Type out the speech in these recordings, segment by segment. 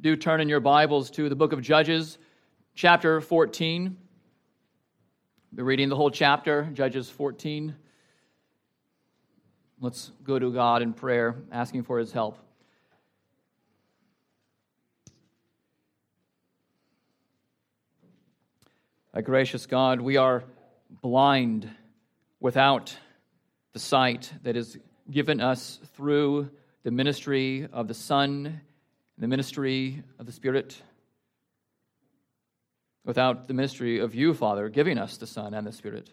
do turn in your Bibles to the book of Judges, chapter 14. We're reading the whole chapter, Judges 14. Let's go to God in prayer, asking for his help. Our gracious God, we are blind without the sight that is given us through the ministry of the Son the ministry of the Spirit, without the ministry of you, Father, giving us the Son and the Spirit.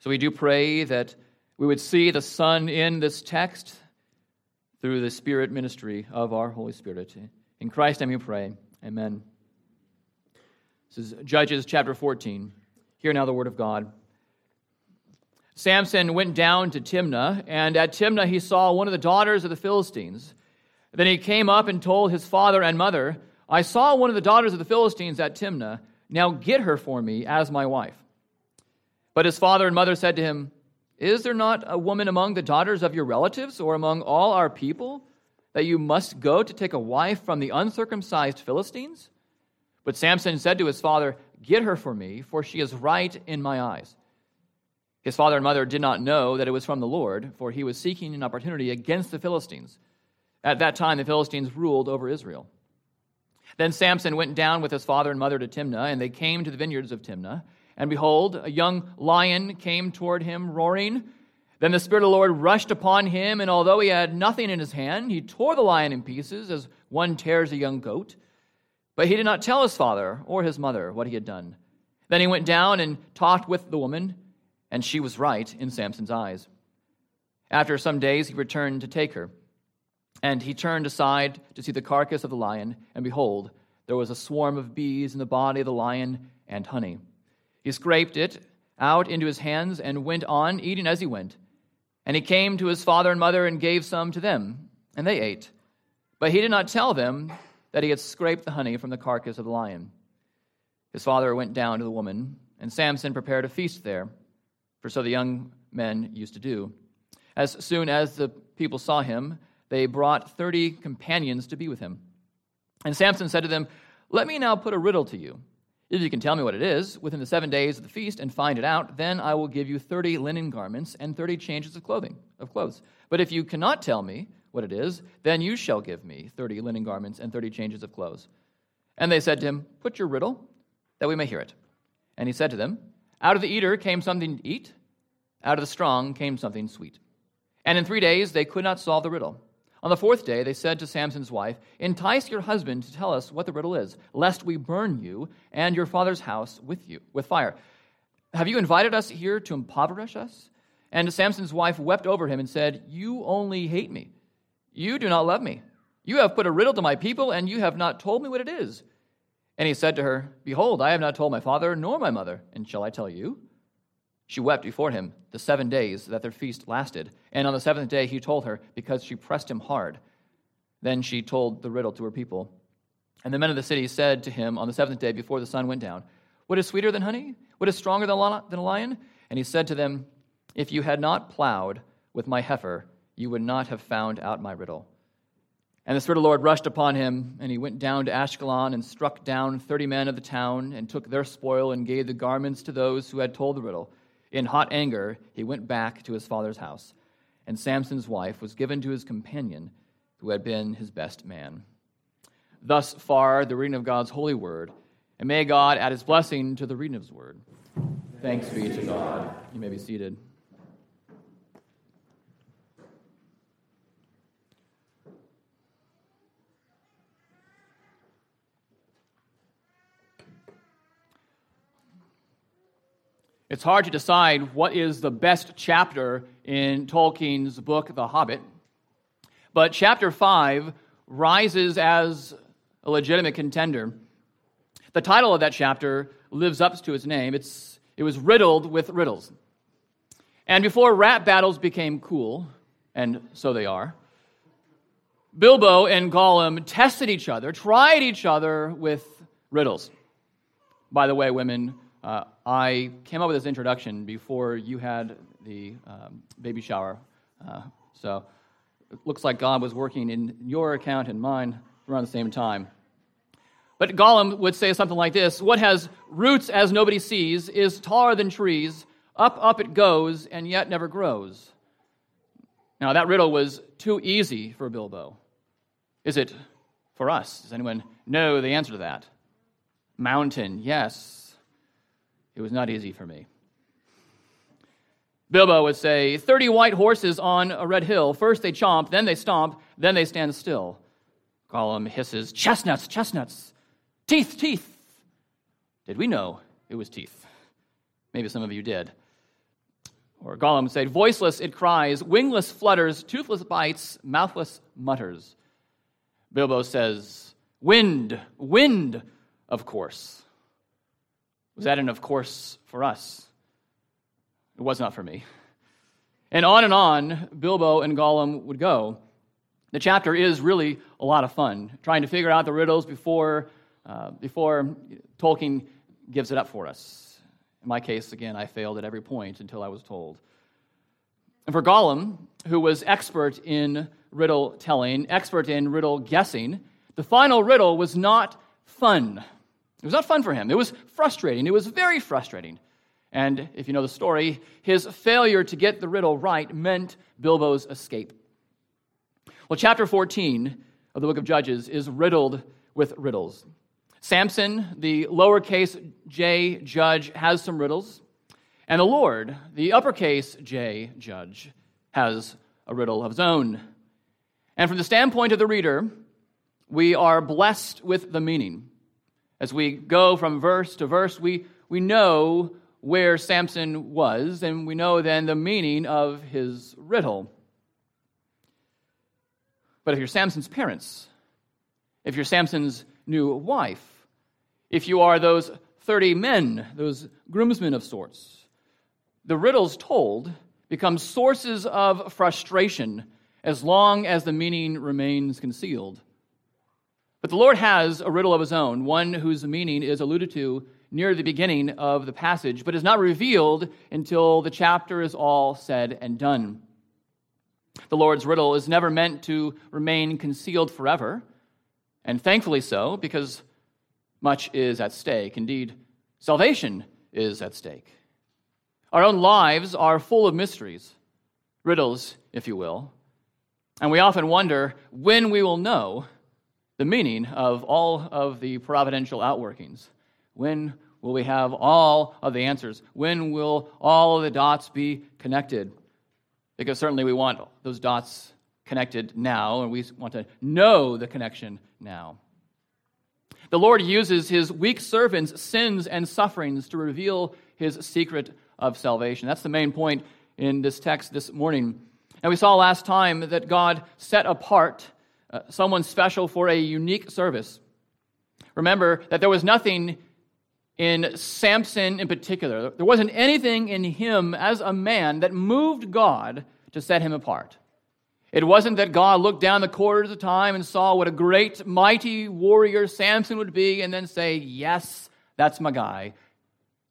So we do pray that we would see the Son in this text through the Spirit ministry of our Holy Spirit. In Christ, I we pray. Amen. This is Judges chapter 14. Hear now the word of God. Samson went down to Timnah, and at Timnah he saw one of the daughters of the Philistines. Then he came up and told his father and mother, I saw one of the daughters of the Philistines at Timnah. Now get her for me as my wife. But his father and mother said to him, Is there not a woman among the daughters of your relatives or among all our people that you must go to take a wife from the uncircumcised Philistines? But Samson said to his father, Get her for me, for she is right in my eyes. His father and mother did not know that it was from the Lord, for he was seeking an opportunity against the Philistines at that time, the Philistines ruled over Israel. Then Samson went down with his father and mother to Timnah, and they came to the vineyards of Timnah. And behold, a young lion came toward him, roaring. Then the Spirit of the Lord rushed upon him, and although he had nothing in his hand, he tore the lion in pieces as one tears a young goat. But he did not tell his father or his mother what he had done. Then he went down and talked with the woman, and she was right in Samson's eyes. After some days, he returned to take her. And he turned aside to see the carcass of the lion, and behold, there was a swarm of bees in the body of the lion and honey. He scraped it out into his hands and went on, eating as he went. And he came to his father and mother and gave some to them, and they ate. But he did not tell them that he had scraped the honey from the carcass of the lion. His father went down to the woman, and Samson prepared a feast there, for so the young men used to do. As soon as the people saw him, they brought 30 companions to be with him. And Samson said to them, Let me now put a riddle to you. If you can tell me what it is within the seven days of the feast and find it out, then I will give you 30 linen garments and 30 changes of clothing of clothes. But if you cannot tell me what it is, then you shall give me 30 linen garments and 30 changes of clothes. And they said to him, Put your riddle, that we may hear it. And he said to them, Out of the eater came something to eat, out of the strong came something sweet. And in three days they could not solve the riddle. On the fourth day, they said to Samson's wife, Entice your husband to tell us what the riddle is, lest we burn you and your father's house with you with fire. Have you invited us here to impoverish us? And Samson's wife wept over him and said, You only hate me. You do not love me. You have put a riddle to my people, and you have not told me what it is. And he said to her, Behold, I have not told my father nor my mother, and shall I tell you? She wept before him the seven days that their feast lasted. And on the seventh day he told her, because she pressed him hard. Then she told the riddle to her people. And the men of the city said to him on the seventh day before the sun went down, What is sweeter than honey? What is stronger than a lion? And he said to them, If you had not plowed with my heifer, you would not have found out my riddle. And the Spirit of the Lord rushed upon him, and he went down to Ashkelon and struck down thirty men of the town, and took their spoil and gave the garments to those who had told the riddle. In hot anger, he went back to his father's house, and Samson's wife was given to his companion, who had been his best man. Thus far, the reading of God's holy word, and may God add his blessing to the reading of his word. Thanks be to God. You may be seated. It's hard to decide what is the best chapter in Tolkien's book, The Hobbit. But chapter 5 rises as a legitimate contender. The title of that chapter lives up to its name. It's, it was riddled with riddles. And before rap battles became cool, and so they are, Bilbo and Gollum tested each other, tried each other with riddles. By the way, women, uh, I came up with this introduction before you had the um, baby shower. Uh, so it looks like God was working in your account and mine around the same time. But Gollum would say something like this What has roots as nobody sees is taller than trees. Up, up it goes, and yet never grows. Now, that riddle was too easy for Bilbo. Is it for us? Does anyone know the answer to that? Mountain, yes. It was not easy for me. Bilbo would say, 30 white horses on a red hill. First they chomp, then they stomp, then they stand still. Gollum hisses, Chestnuts, chestnuts. Teeth, teeth. Did we know it was teeth? Maybe some of you did. Or Gollum said, Voiceless it cries, wingless flutters, toothless bites, mouthless mutters. Bilbo says, Wind, wind, of course. Was that an of course for us? It was not for me. And on and on, Bilbo and Gollum would go. The chapter is really a lot of fun, trying to figure out the riddles before uh, before Tolkien gives it up for us. In my case, again, I failed at every point until I was told. And for Gollum, who was expert in riddle telling, expert in riddle guessing, the final riddle was not fun. It was not fun for him. It was frustrating. It was very frustrating. And if you know the story, his failure to get the riddle right meant Bilbo's escape. Well, chapter 14 of the book of Judges is riddled with riddles. Samson, the lowercase j judge, has some riddles. And the Lord, the uppercase j judge, has a riddle of his own. And from the standpoint of the reader, we are blessed with the meaning. As we go from verse to verse, we, we know where Samson was, and we know then the meaning of his riddle. But if you're Samson's parents, if you're Samson's new wife, if you are those 30 men, those groomsmen of sorts. The riddles told become sources of frustration as long as the meaning remains concealed. But the Lord has a riddle of his own, one whose meaning is alluded to near the beginning of the passage, but is not revealed until the chapter is all said and done. The Lord's riddle is never meant to remain concealed forever, and thankfully so, because much is at stake. Indeed, salvation is at stake. Our own lives are full of mysteries, riddles, if you will, and we often wonder when we will know the meaning of all of the providential outworkings. When will we have all of the answers? When will all of the dots be connected? Because certainly we want those dots connected now, and we want to know the connection now. The Lord uses his weak servants' sins and sufferings to reveal his secret of salvation. That's the main point in this text this morning. And we saw last time that God set apart uh, someone special for a unique service. Remember that there was nothing in Samson in particular, there wasn't anything in him as a man that moved God to set him apart. It wasn't that God looked down the corridors of time and saw what a great, mighty warrior Samson would be and then say, Yes, that's my guy.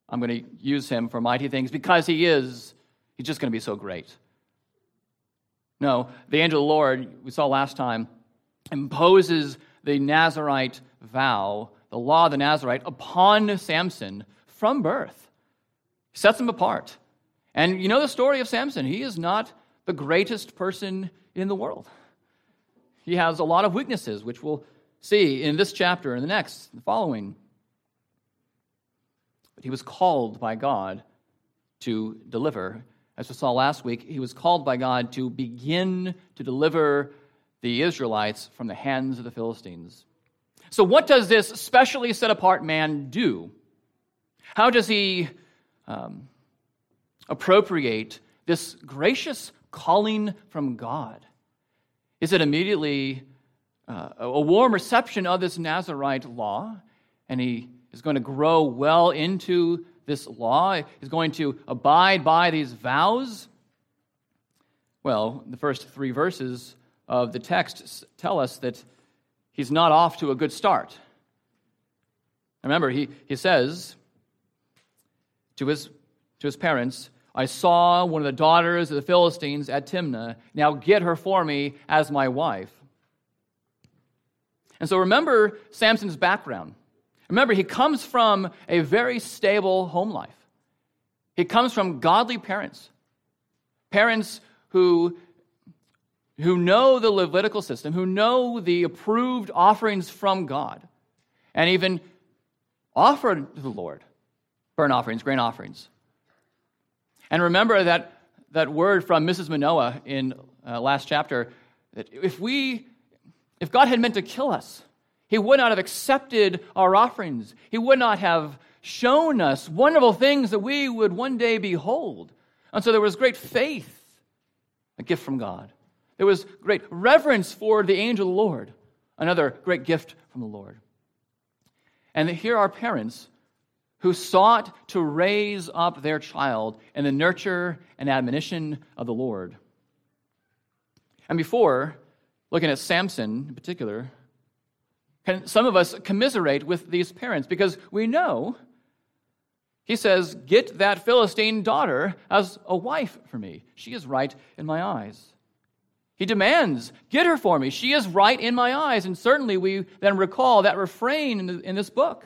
I'm going to use him for mighty things because he is. He's just going to be so great. No, the angel of the Lord, we saw last time, imposes the Nazarite vow, the law of the Nazarite, upon Samson from birth. Sets him apart. And you know the story of Samson. He is not the greatest person in the world. He has a lot of weaknesses, which we'll see in this chapter and the next, the following. But he was called by God to deliver. As we saw last week, he was called by God to begin to deliver the Israelites from the hands of the Philistines. So, what does this specially set apart man do? How does he um, appropriate this gracious calling from God? Is it immediately uh, a warm reception of this Nazarite law? And he is going to grow well into this law? He's going to abide by these vows? Well, the first three verses of the text tell us that he's not off to a good start. Remember, he, he says to his, to his parents, I saw one of the daughters of the Philistines at Timnah. Now get her for me as my wife. And so remember Samson's background. Remember, he comes from a very stable home life. He comes from godly parents, parents who, who know the Levitical system, who know the approved offerings from God, and even offered to the Lord burnt offerings, grain offerings. And remember that, that word from Mrs. Manoah in uh, last chapter that if we, if God had meant to kill us, he would not have accepted our offerings. He would not have shown us wonderful things that we would one day behold. And so there was great faith, a gift from God. There was great reverence for the angel of the Lord, another great gift from the Lord. And here are parents who sought to raise up their child in the nurture and admonition of the Lord. And before, looking at Samson in particular, can some of us commiserate with these parents because we know he says, Get that Philistine daughter as a wife for me. She is right in my eyes. He demands, Get her for me. She is right in my eyes. And certainly we then recall that refrain in, the, in this book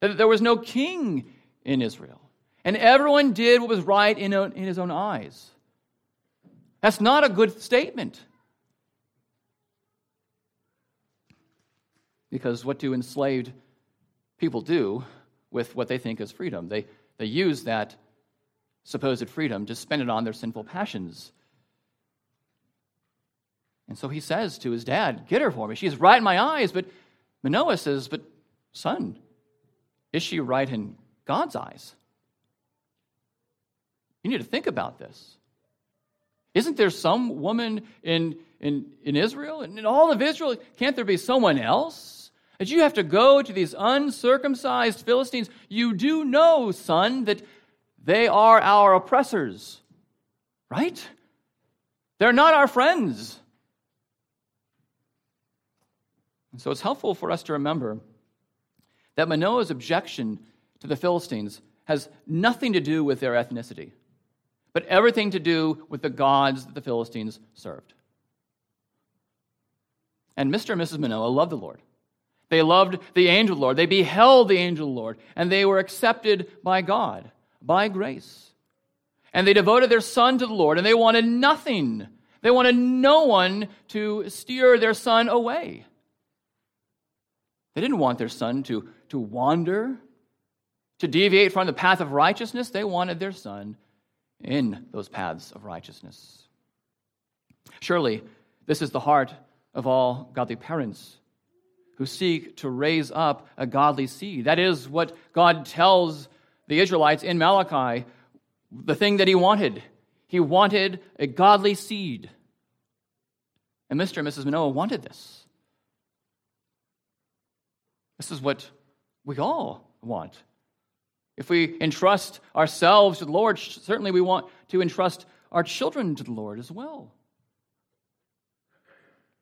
that there was no king in Israel. And everyone did what was right in, in his own eyes. That's not a good statement. Because what do enslaved people do with what they think is freedom? They, they use that supposed freedom to spend it on their sinful passions. And so he says to his dad, Get her for me. She's right in my eyes. But Manoah says, But son, is she right in God's eyes? You need to think about this. Isn't there some woman in, in, in Israel and in all of Israel? Can't there be someone else? That you have to go to these uncircumcised Philistines. You do know, son, that they are our oppressors, right? They're not our friends. And so it's helpful for us to remember that Manoah's objection to the Philistines has nothing to do with their ethnicity, but everything to do with the gods that the Philistines served. And Mr. and Mrs. Manoah loved the Lord. They loved the angel Lord. They beheld the angel Lord, and they were accepted by God, by grace. And they devoted their son to the Lord, and they wanted nothing. They wanted no one to steer their son away. They didn't want their son to to wander, to deviate from the path of righteousness. They wanted their son in those paths of righteousness. Surely, this is the heart of all godly parents who seek to raise up a godly seed. That is what God tells the Israelites in Malachi, the thing that He wanted. He wanted a godly seed. And Mr. and Mrs. Manoah wanted this. This is what we all want. If we entrust ourselves to the Lord, certainly we want to entrust our children to the Lord as well.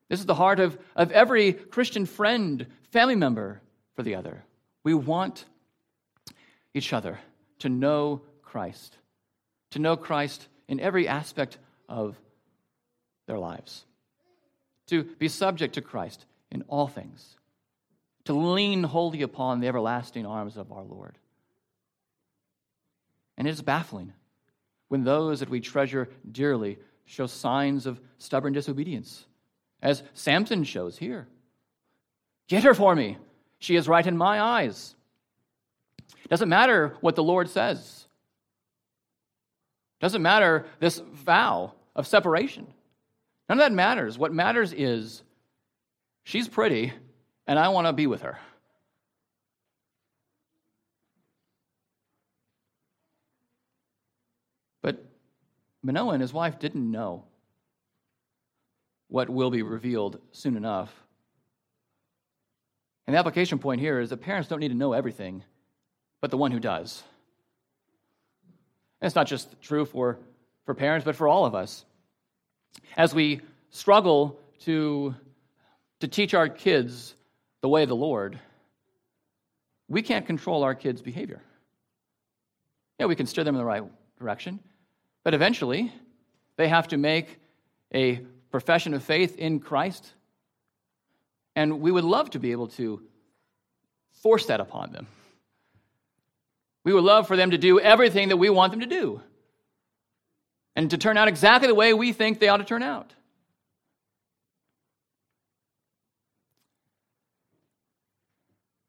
This is the heart of, of every Christian friend, family member for the other. We want each other to know Christ, to know Christ in every aspect of their lives, to be subject to Christ in all things to lean wholly upon the everlasting arms of our Lord. And it is baffling when those that we treasure dearly show signs of stubborn disobedience, as Samson shows here. Get her for me. She is right in my eyes. Doesn't matter what the Lord says. Doesn't matter this vow of separation. None of that matters. What matters is she's pretty and I want to be with her. But Manoah and his wife didn't know what will be revealed soon enough. And the application point here is that parents don't need to know everything, but the one who does. And it's not just true for, for parents, but for all of us. As we struggle to, to teach our kids the way of the Lord, we can't control our kids' behavior. Yeah, we can steer them in the right direction, but eventually they have to make a profession of faith in Christ And we would love to be able to force that upon them. We would love for them to do everything that we want them to do and to turn out exactly the way we think they ought to turn out.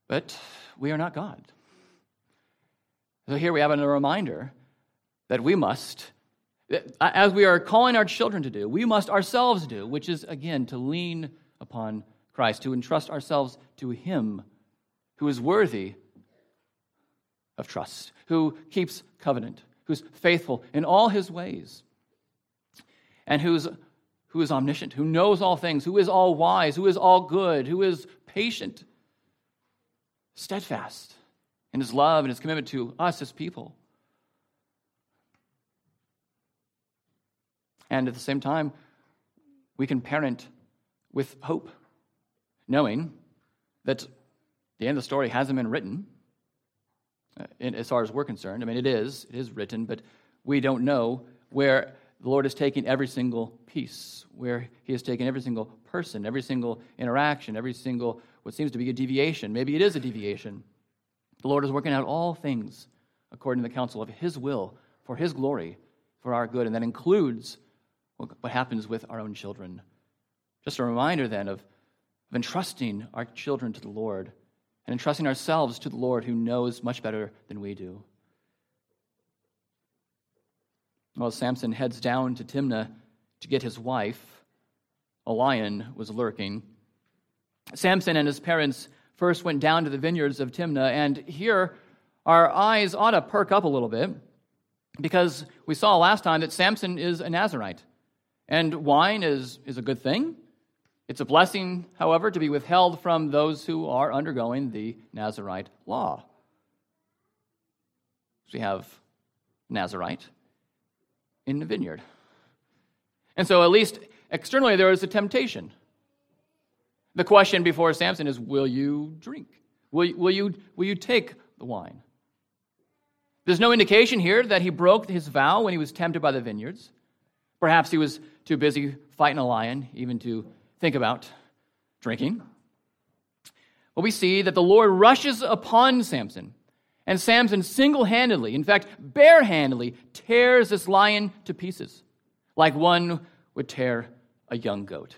But we are not God. So here we have a reminder that we must, as we are calling our children to do, we must ourselves do, which is, again, to lean upon Christ, to entrust ourselves to Him who is worthy of trust, who keeps covenant, who's faithful in all His ways, and who's, who is omniscient, who knows all things, who is all wise, who is all good, who is patient, steadfast in His love and His commitment to us as people. And at the same time, we can parent with hope, knowing that the end of the story hasn't been written, uh, as far as we're concerned. I mean, it is, it is written, but we don't know where the Lord is taking every single piece, where He has taken every single person, every single interaction, every single what seems to be a deviation. Maybe it is a deviation. The Lord is working out all things according to the counsel of His will, for His glory, for our good, and that includes what happens with our own children. Just a reminder then of, of entrusting our children to the Lord and entrusting ourselves to the Lord who knows much better than we do. While Samson heads down to Timnah to get his wife, a lion was lurking. Samson and his parents first went down to the vineyards of Timnah, and here our eyes ought to perk up a little bit because we saw last time that Samson is a Nazarite. And wine is, is a good thing. It's a blessing, however, to be withheld from those who are undergoing the Nazarite law. So we have Nazarite in the vineyard. And so, at least externally, there is a temptation. The question before Samson is Will you drink? Will, will, you, will you take the wine? There's no indication here that he broke his vow when he was tempted by the vineyards. Perhaps he was too busy fighting a lion even to think about drinking. But we see that the Lord rushes upon Samson, and Samson single handedly, in fact, barehandedly, tears this lion to pieces, like one would tear a young goat.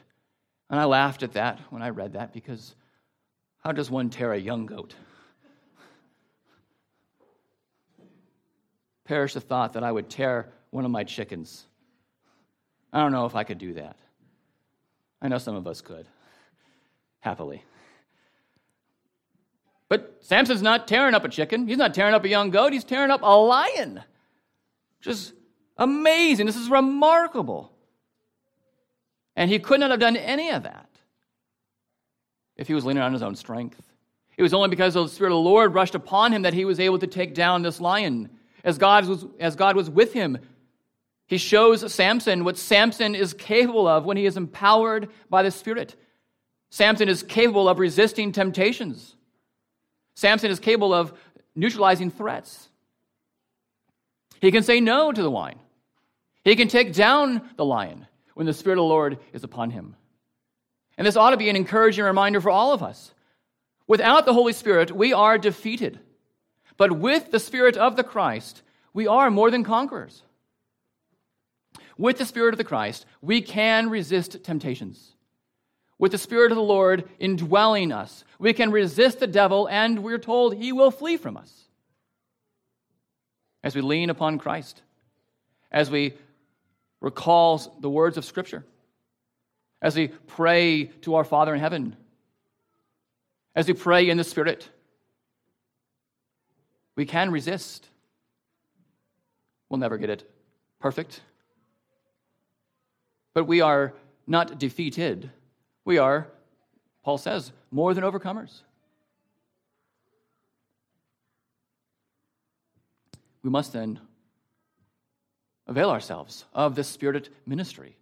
And I laughed at that when I read that because how does one tear a young goat? Perish the thought that I would tear one of my chickens I don't know if I could do that. I know some of us could, happily. But Samson's not tearing up a chicken. He's not tearing up a young goat. He's tearing up a lion. Just amazing. This is remarkable. And he could not have done any of that if he was leaning on his own strength. It was only because the Spirit of the Lord rushed upon him that he was able to take down this lion. As God was, as God was with him he shows Samson what Samson is capable of when he is empowered by the Spirit. Samson is capable of resisting temptations. Samson is capable of neutralizing threats. He can say no to the wine. He can take down the lion when the Spirit of the Lord is upon him. And this ought to be an encouraging reminder for all of us. Without the Holy Spirit, we are defeated. But with the Spirit of the Christ, we are more than conquerors with the Spirit of the Christ, we can resist temptations. With the Spirit of the Lord indwelling us, we can resist the devil, and we're told he will flee from us. As we lean upon Christ, as we recall the words of Scripture, as we pray to our Father in heaven, as we pray in the Spirit, we can resist. We'll never get it perfect. But we are not defeated. We are, Paul says, more than overcomers. We must then avail ourselves of the Spirit ministry.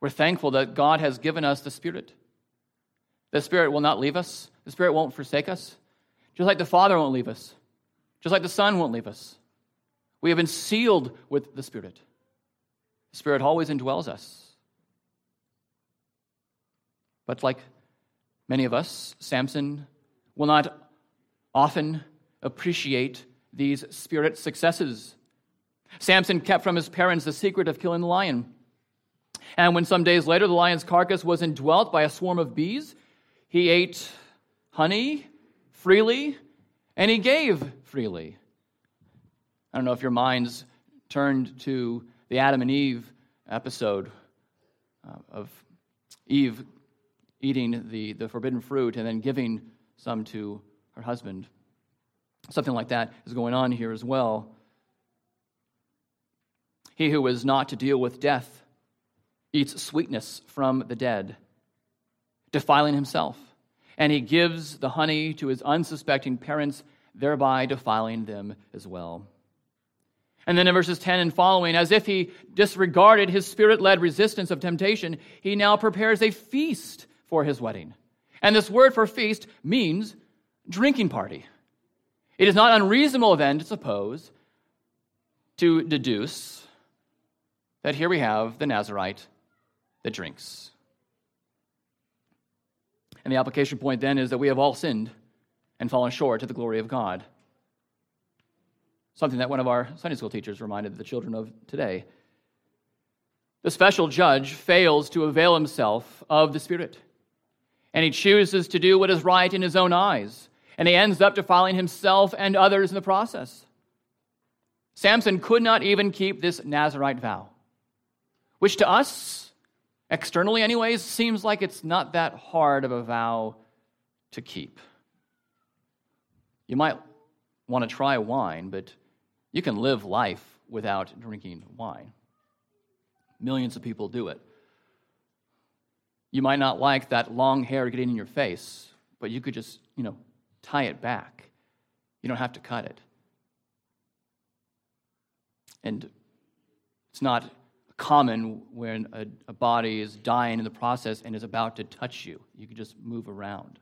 We're thankful that God has given us the Spirit. The Spirit will not leave us, the Spirit won't forsake us, just like the Father won't leave us, just like the Son won't leave us. We have been sealed with the Spirit. The Spirit always indwells us. But like Many of us, Samson, will not often appreciate these spirit successes. Samson kept from his parents the secret of killing the lion. And when some days later the lion's carcass was indwelt by a swarm of bees, he ate honey freely and he gave freely. I don't know if your minds turned to the Adam and Eve episode uh, of Eve eating the, the forbidden fruit and then giving some to her husband. Something like that is going on here as well. He who is not to deal with death eats sweetness from the dead, defiling himself. And he gives the honey to his unsuspecting parents, thereby defiling them as well. And then in verses 10 and following, as if he disregarded his spirit led resistance of temptation, he now prepares a feast for his wedding. And this word for feast means drinking party. It is not unreasonable then to suppose, to deduce, that here we have the Nazarite that drinks. And the application point then is that we have all sinned and fallen short to the glory of God. Something that one of our Sunday school teachers reminded the children of today. The special judge fails to avail himself of the Spirit, and he chooses to do what is right in his own eyes, and he ends up defiling himself and others in the process. Samson could not even keep this Nazarite vow, which to us, externally anyways, seems like it's not that hard of a vow to keep. You might want to try wine, but you can live life without drinking wine. Millions of people do it. You might not like that long hair getting in your face, but you could just, you know, tie it back. You don't have to cut it. And it's not common when a, a, body is dying in the process and is about to touch you. You can just move around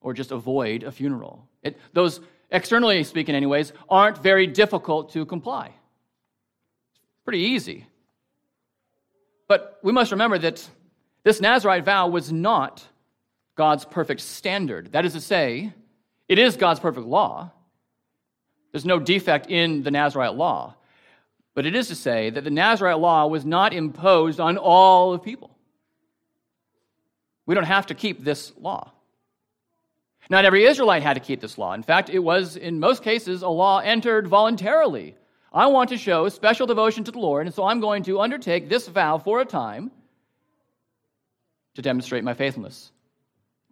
or just avoid a funeral. It, those externally speaking, anyways, aren't very difficult to comply. Pretty easy. But we must remember that this Nazarite vow was not God's perfect standard. That is to say, it is God's perfect law. There's no defect in the Nazarite law. But it is to say that the Nazarite law was not imposed on all of people. We don't have to keep this law. Not every Israelite had to keep this law. In fact, it was, in most cases, a law entered voluntarily. I want to show special devotion to the Lord, and so I'm going to undertake this vow for a time to demonstrate my faithfulness,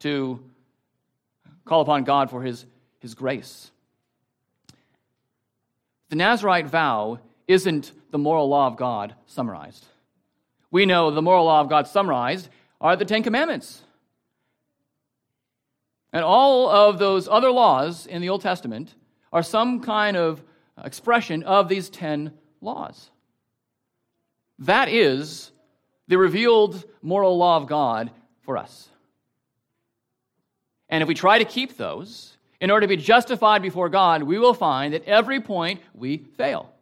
to call upon God for his, his grace. The Nazarite vow isn't the moral law of God summarized. We know the moral law of God summarized are the Ten Commandments. And all of those other laws in the Old Testament are some kind of expression of these 10 laws. That is the revealed moral law of God for us. And if we try to keep those, in order to be justified before God, we will find that every point we fail.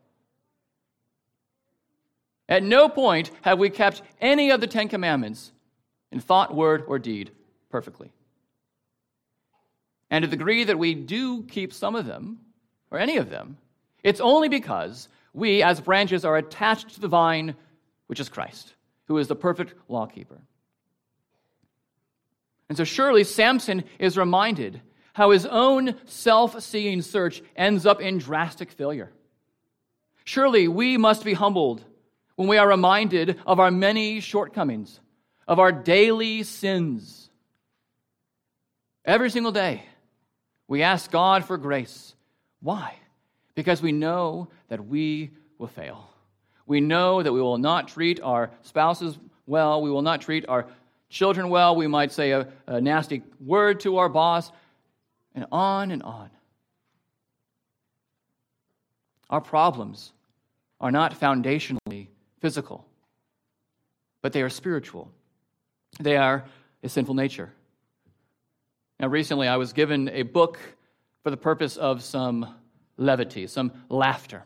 At no point have we kept any of the Ten Commandments in thought, word, or deed perfectly. And to the degree that we do keep some of them, or any of them, it's only because we, as branches, are attached to the vine, which is Christ, who is the perfect lawkeeper. And so surely Samson is reminded how his own self seeing search ends up in drastic failure. Surely we must be humbled when we are reminded of our many shortcomings, of our daily sins. Every single day, we ask God for grace. Why? Because we know that we will fail. We know that we will not treat our spouses well. We will not treat our children well. We might say a, a nasty word to our boss, and on and on. Our problems are not foundationally physical, but they are spiritual. They are a sinful nature. Now, recently I was given a book for the purpose of some levity, some laughter.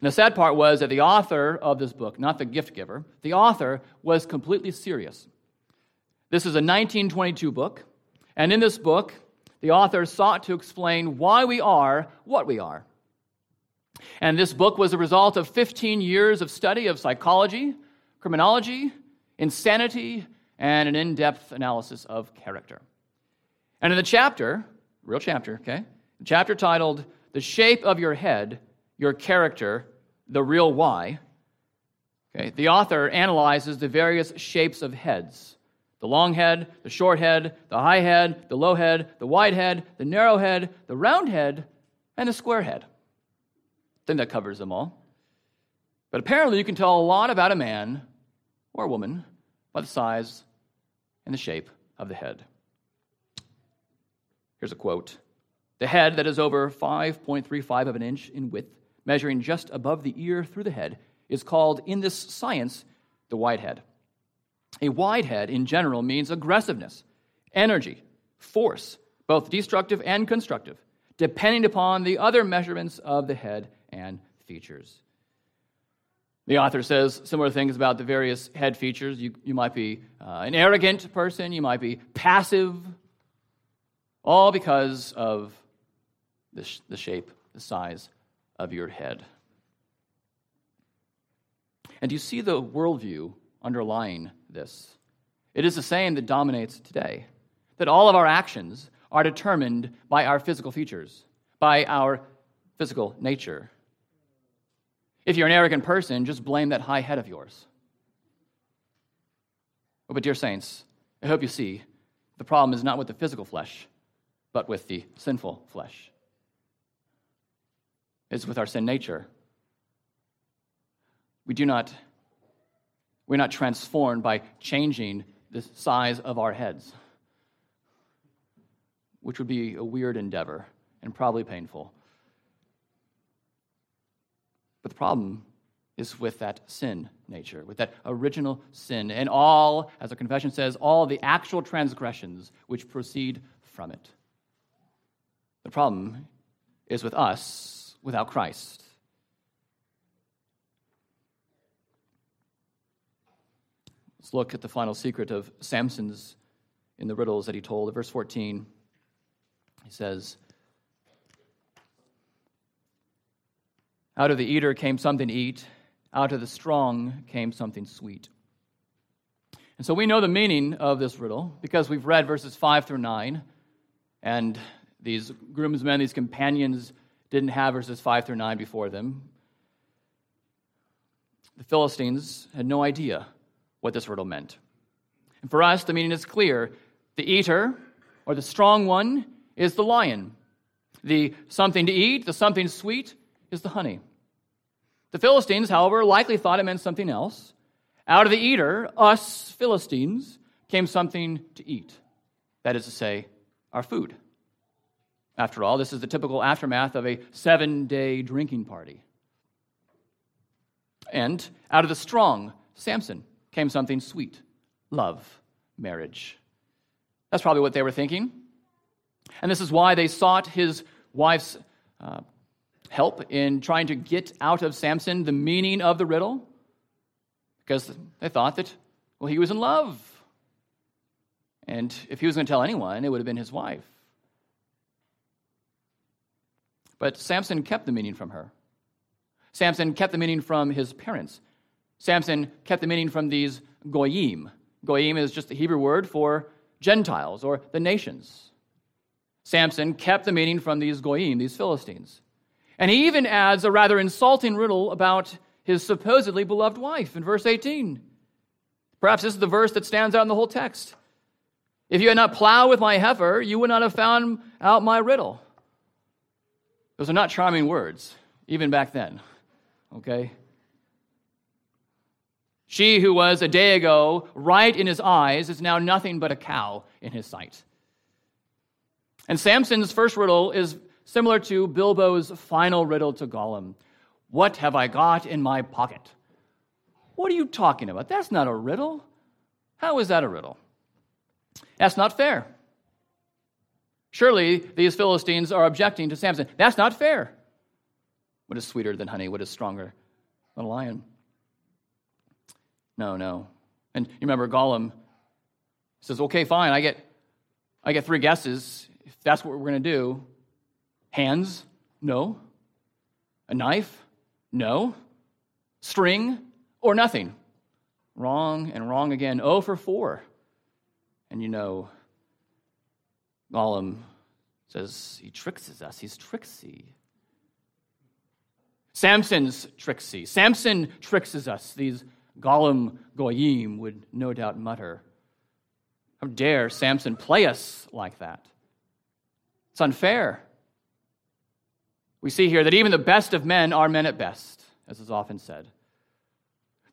And the sad part was that the author of this book, not the gift giver, the author was completely serious. This is a 1922 book, and in this book, the author sought to explain why we are what we are. And this book was a result of 15 years of study of psychology, criminology, insanity, and an in depth analysis of character. And in the chapter, real chapter, okay, the chapter titled The Shape of Your Head, Your Character, the Real Why, okay, the author analyzes the various shapes of heads the long head, the short head, the high head, the low head, the wide head, the narrow head, the round head, and the square head. Think that covers them all. But apparently, you can tell a lot about a man or a woman by the size and the shape of the head. Here's a quote The head that is over 5.35 of an inch in width, measuring just above the ear through the head, is called in this science the wide head. A wide head in general means aggressiveness, energy, force, both destructive and constructive, depending upon the other measurements of the head and features. The author says similar things about the various head features. You, you might be uh, an arrogant person, you might be passive, all because of the, sh- the shape, the size of your head. And do you see the worldview underlying this? It is the same that dominates today that all of our actions are determined by our physical features, by our physical nature. If you're an arrogant person, just blame that high head of yours. Oh, but, dear saints, I hope you see the problem is not with the physical flesh, but with the sinful flesh. It's with our sin nature. We do not, we're not transformed by changing the size of our heads, which would be a weird endeavor and probably painful. The problem is with that sin nature, with that original sin, and all, as the confession says, all the actual transgressions which proceed from it. The problem is with us without Christ. Let's look at the final secret of Samson's in the riddles that he told. At verse 14, he says, Out of the eater came something to eat, out of the strong came something sweet. And so we know the meaning of this riddle because we've read verses 5 through 9, and these groomsmen, these companions, didn't have verses 5 through 9 before them. The Philistines had no idea what this riddle meant. And for us, the meaning is clear. The eater, or the strong one, is the lion. The something to eat, the something sweet, is the honey. The Philistines, however, likely thought it meant something else. Out of the eater, us Philistines, came something to eat. That is to say, our food. After all, this is the typical aftermath of a seven day drinking party. And out of the strong, Samson, came something sweet love, marriage. That's probably what they were thinking. And this is why they sought his wife's uh, help in trying to get out of Samson the meaning of the riddle because they thought that, well, he was in love. And if he was going to tell anyone, it would have been his wife. But Samson kept the meaning from her. Samson kept the meaning from his parents. Samson kept the meaning from these goyim. Goyim is just the Hebrew word for Gentiles or the nations. Samson kept the meaning from these goyim, these Philistines. And he even adds a rather insulting riddle about his supposedly beloved wife in verse 18. Perhaps this is the verse that stands out in the whole text. If you had not plowed with my heifer, you would not have found out my riddle. Those are not charming words, even back then. Okay? She who was a day ago right in his eyes is now nothing but a cow in his sight. And Samson's first riddle is similar to Bilbo's final riddle to Gollum What have I got in my pocket? What are you talking about? That's not a riddle. How is that a riddle? That's not fair. Surely these Philistines are objecting to Samson. That's not fair. What is sweeter than honey? What is stronger than a lion? No, no. And you remember Gollum says, okay, fine, I get, I get three guesses. If that's what we're going to do, hands? No. A knife? No. String? Or nothing? Wrong and wrong again. Oh for 4. And you know, Gollum says he tricks us. He's tricksy. Samson's tricksy. Samson tricks us. These Gollum Goyim would no doubt mutter. How dare Samson play us like that? It's unfair. We see here that even the best of men are men at best, as is often said.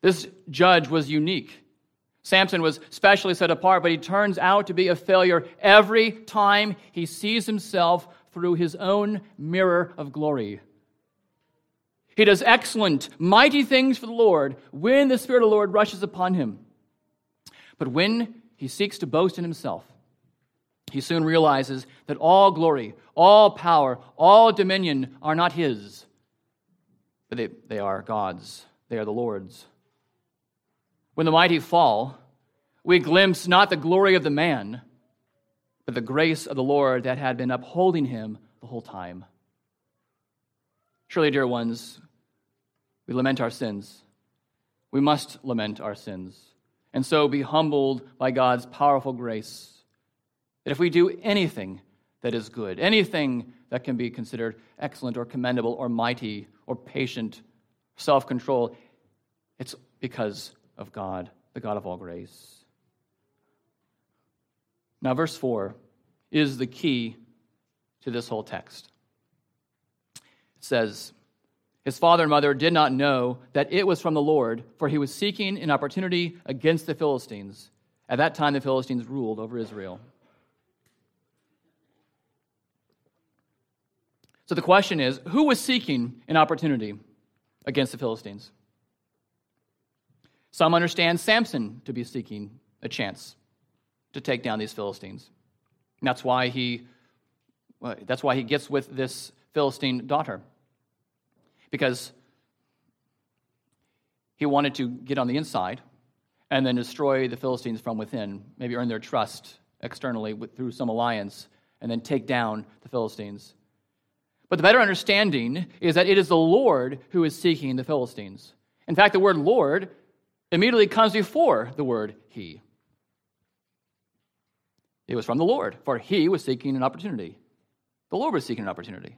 This judge was unique. Samson was specially set apart, but he turns out to be a failure every time he sees himself through his own mirror of glory. He does excellent, mighty things for the Lord when the Spirit of the Lord rushes upon him. But when he seeks to boast in himself, he soon realizes that all glory, all power, all dominion are not his, but they, they are God's. They are the Lord's. When the mighty fall, we glimpse not the glory of the man, but the grace of the Lord that had been upholding him the whole time. Surely, dear ones, we lament our sins. We must lament our sins, and so be humbled by God's powerful grace. That if we do anything that is good, anything that can be considered excellent or commendable or mighty or patient, self control, it's because of God, the God of all grace. Now, verse 4 is the key to this whole text. It says, his father and mother did not know that it was from the Lord, for he was seeking an opportunity against the Philistines. At that time, the Philistines ruled over Israel. So the question is who was seeking an opportunity against the Philistines? Some understand Samson to be seeking a chance to take down these Philistines. And that's why he that's why he gets with this Philistine daughter because he wanted to get on the inside and then destroy the Philistines from within, maybe earn their trust externally through some alliance, and then take down the Philistines. But the better understanding is that it is the Lord who is seeking the Philistines. In fact, the word Lord immediately comes before the word He. It was from the Lord, for He was seeking an opportunity. The Lord was seeking an opportunity.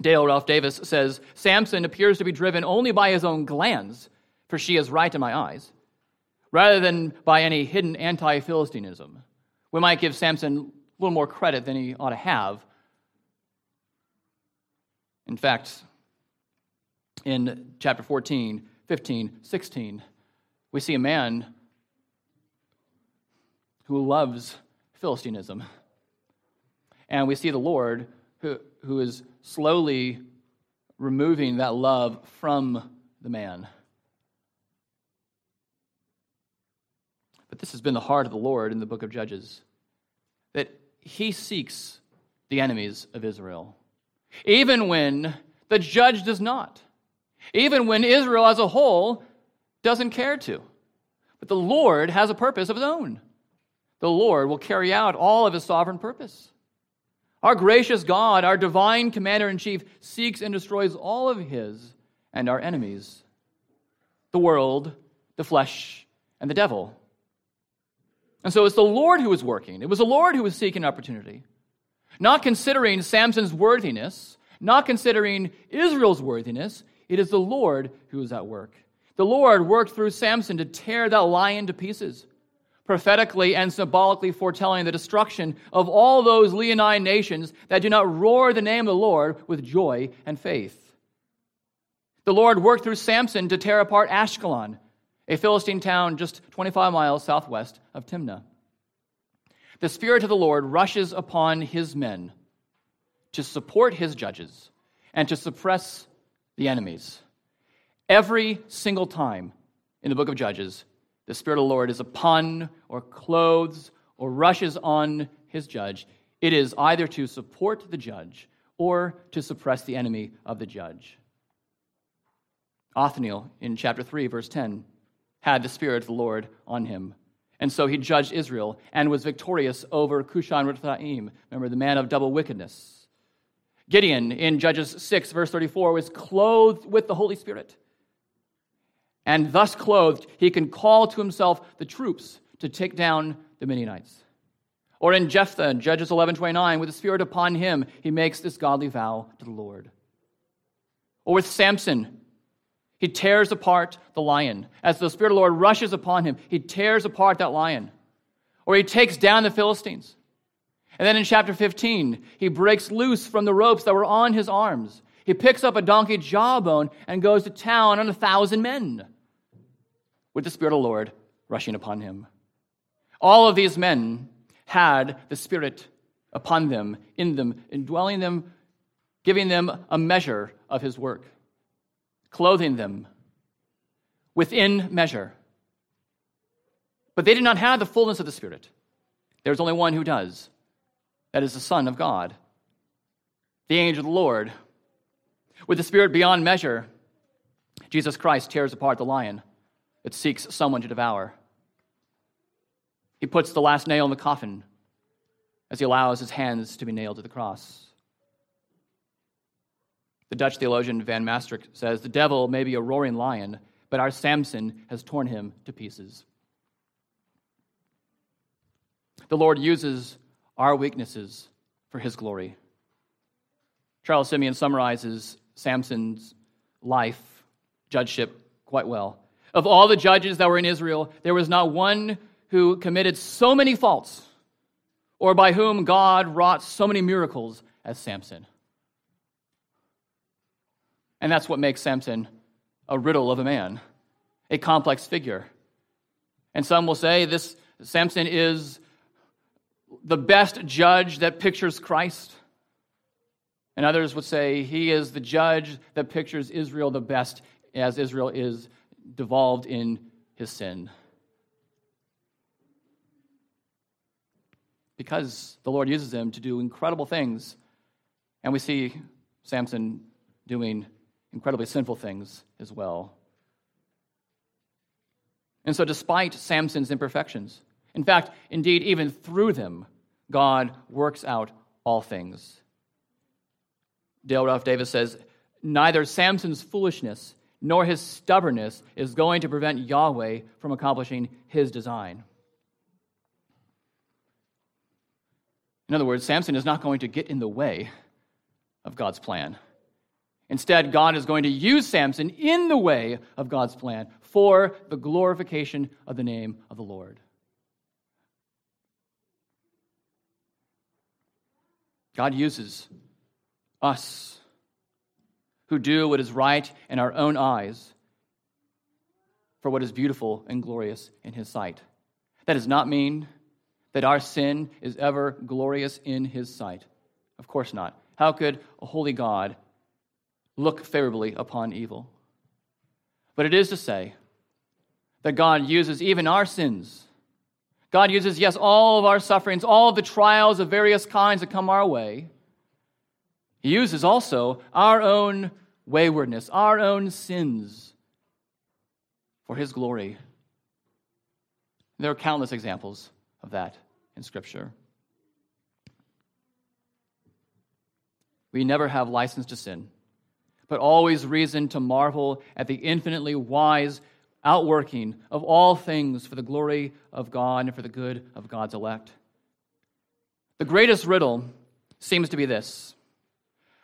Dale Ralph Davis says Samson appears to be driven only by his own glands, for she is right in my eyes, rather than by any hidden anti Philistinism. We might give Samson a little more credit than he ought to have. In fact, in chapter 14, 15, 16, we see a man who loves Philistinism. And we see the Lord who, who is slowly removing that love from the man. But this has been the heart of the Lord in the book of Judges that he seeks the enemies of Israel, even when the judge does not, even when Israel as a whole doesn't care to. But the Lord has a purpose of his own. The Lord will carry out all of his sovereign purpose. Our gracious God, our divine commander in chief, seeks and destroys all of his and our enemies the world, the flesh, and the devil. And so it's the Lord who is working. It was the Lord who was seeking opportunity. Not considering Samson's worthiness, not considering Israel's worthiness, it is the Lord who is at work. The Lord worked through Samson to tear that lion to pieces prophetically and symbolically foretelling the destruction of all those leonine nations that do not roar the name of the Lord with joy and faith. The Lord worked through Samson to tear apart Ashkelon, a Philistine town just 25 miles southwest of Timnah. The Spirit of the Lord rushes upon his men to support his judges and to suppress the enemies. Every single time in the book of Judges, the Spirit of the Lord is upon or clothes or rushes on his judge, it is either to support the judge or to suppress the enemy of the judge. Othniel, in chapter 3, verse 10, had the Spirit of the Lord on him. And so he judged Israel and was victorious over Cushan Rishathaim. Remember, the man of double wickedness. Gideon in Judges 6, verse 34, was clothed with the Holy Spirit. And thus clothed, he can call to himself the troops to take down the Midianites. Or in Jephthah, Judges 11, 29, with the Spirit upon him, he makes this godly vow to the Lord. Or with Samson, he tears apart the lion. As the Spirit of the Lord rushes upon him, he tears apart that lion. Or he takes down the Philistines. And then in chapter 15, he breaks loose from the ropes that were on his arms. He picks up a donkey jawbone and goes to town on a thousand men with the Spirit of the Lord rushing upon him. All of these men had the Spirit upon them, in them, indwelling them, giving them a measure of his work, clothing them within measure. But they did not have the fullness of the Spirit. There's only one who does that is the Son of God, the angel of the Lord. With the Spirit beyond measure, Jesus Christ tears apart the lion that seeks someone to devour. He puts the last nail in the coffin as he allows his hands to be nailed to the cross. The Dutch theologian Van Mastricht says the devil may be a roaring lion, but our Samson has torn him to pieces. The Lord uses our weaknesses for his glory. Charles Simeon summarizes Samson's life, judgeship, quite well. Of all the judges that were in Israel, there was not one who committed so many faults or by whom God wrought so many miracles as Samson. And that's what makes Samson a riddle of a man, a complex figure. And some will say this Samson is the best judge that pictures Christ. And others would say he is the judge that pictures Israel the best as Israel is devolved in his sin. Because the Lord uses him to do incredible things, and we see Samson doing incredibly sinful things as well. And so, despite Samson's imperfections, in fact, indeed, even through them, God works out all things. Dale Ralph Davis says, Neither Samson's foolishness nor his stubbornness is going to prevent Yahweh from accomplishing his design. In other words, Samson is not going to get in the way of God's plan. Instead, God is going to use Samson in the way of God's plan for the glorification of the name of the Lord. God uses us who do what is right in our own eyes for what is beautiful and glorious in His sight. That does not mean that our sin is ever glorious in His sight. Of course not. How could a holy God look favorably upon evil? But it is to say that God uses even our sins God uses, yes, all of our sufferings, all of the trials of various kinds that come our way. He uses also our own waywardness, our own sins for His glory. There are countless examples of that in Scripture. We never have license to sin, but always reason to marvel at the infinitely wise outworking of all things for the glory of God and for the good of God's elect. The greatest riddle seems to be this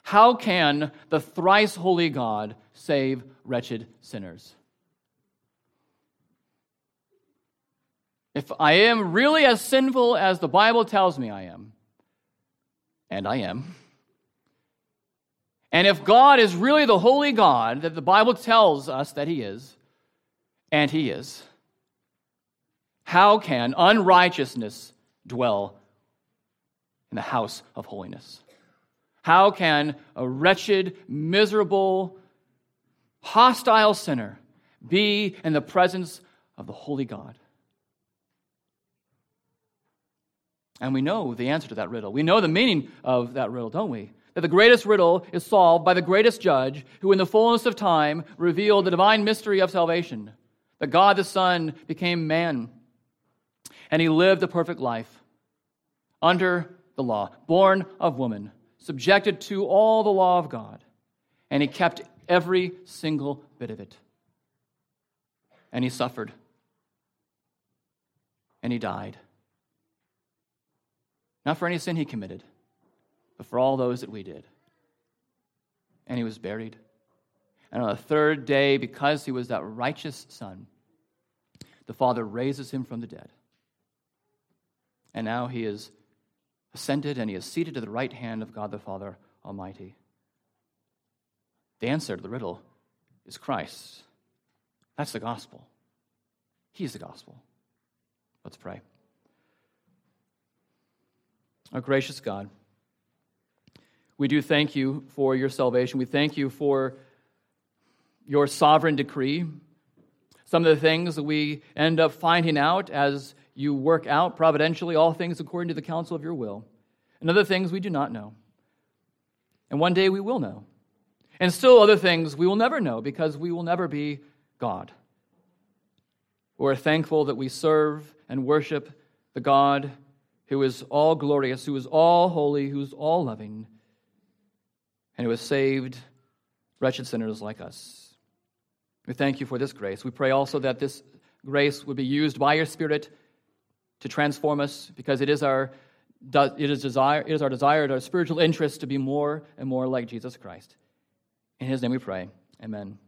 How can the thrice holy God save wretched sinners? If I am really as sinful as the Bible tells me I am, and I am, and if God is really the holy God that the Bible tells us that He is, and he is. How can unrighteousness dwell in the house of holiness? How can a wretched, miserable, hostile sinner be in the presence of the holy God? And we know the answer to that riddle. We know the meaning of that riddle, don't we? That the greatest riddle is solved by the greatest judge who, in the fullness of time, revealed the divine mystery of salvation that God the Son became man. And he lived a perfect life under the law, born of woman, subjected to all the law of God. And he kept every single bit of it. And he suffered. And he died. Not for any sin he committed, but for all those that we did. And he was buried. And on the third day, because he was that righteous son, the Father raises him from the dead. And now he is ascended and he is seated at the right hand of God the Father Almighty. The answer to the riddle is Christ. That's the gospel. He's the gospel. Let's pray. Our gracious God, we do thank you for your salvation. We thank you for your sovereign decree. Some of the things that we end up finding out as you work out providentially all things according to the counsel of your will, and other things we do not know. And one day we will know. And still other things we will never know because we will never be God. We're thankful that we serve and worship the God who is all glorious, who is all holy, who is all loving, and who has saved wretched sinners like us. We thank you for this grace. We pray also that this grace would be used by your Spirit to transform us because it is our it is desire it is our desire our spiritual interest to be more and more like Jesus Christ. In his name we pray. Amen.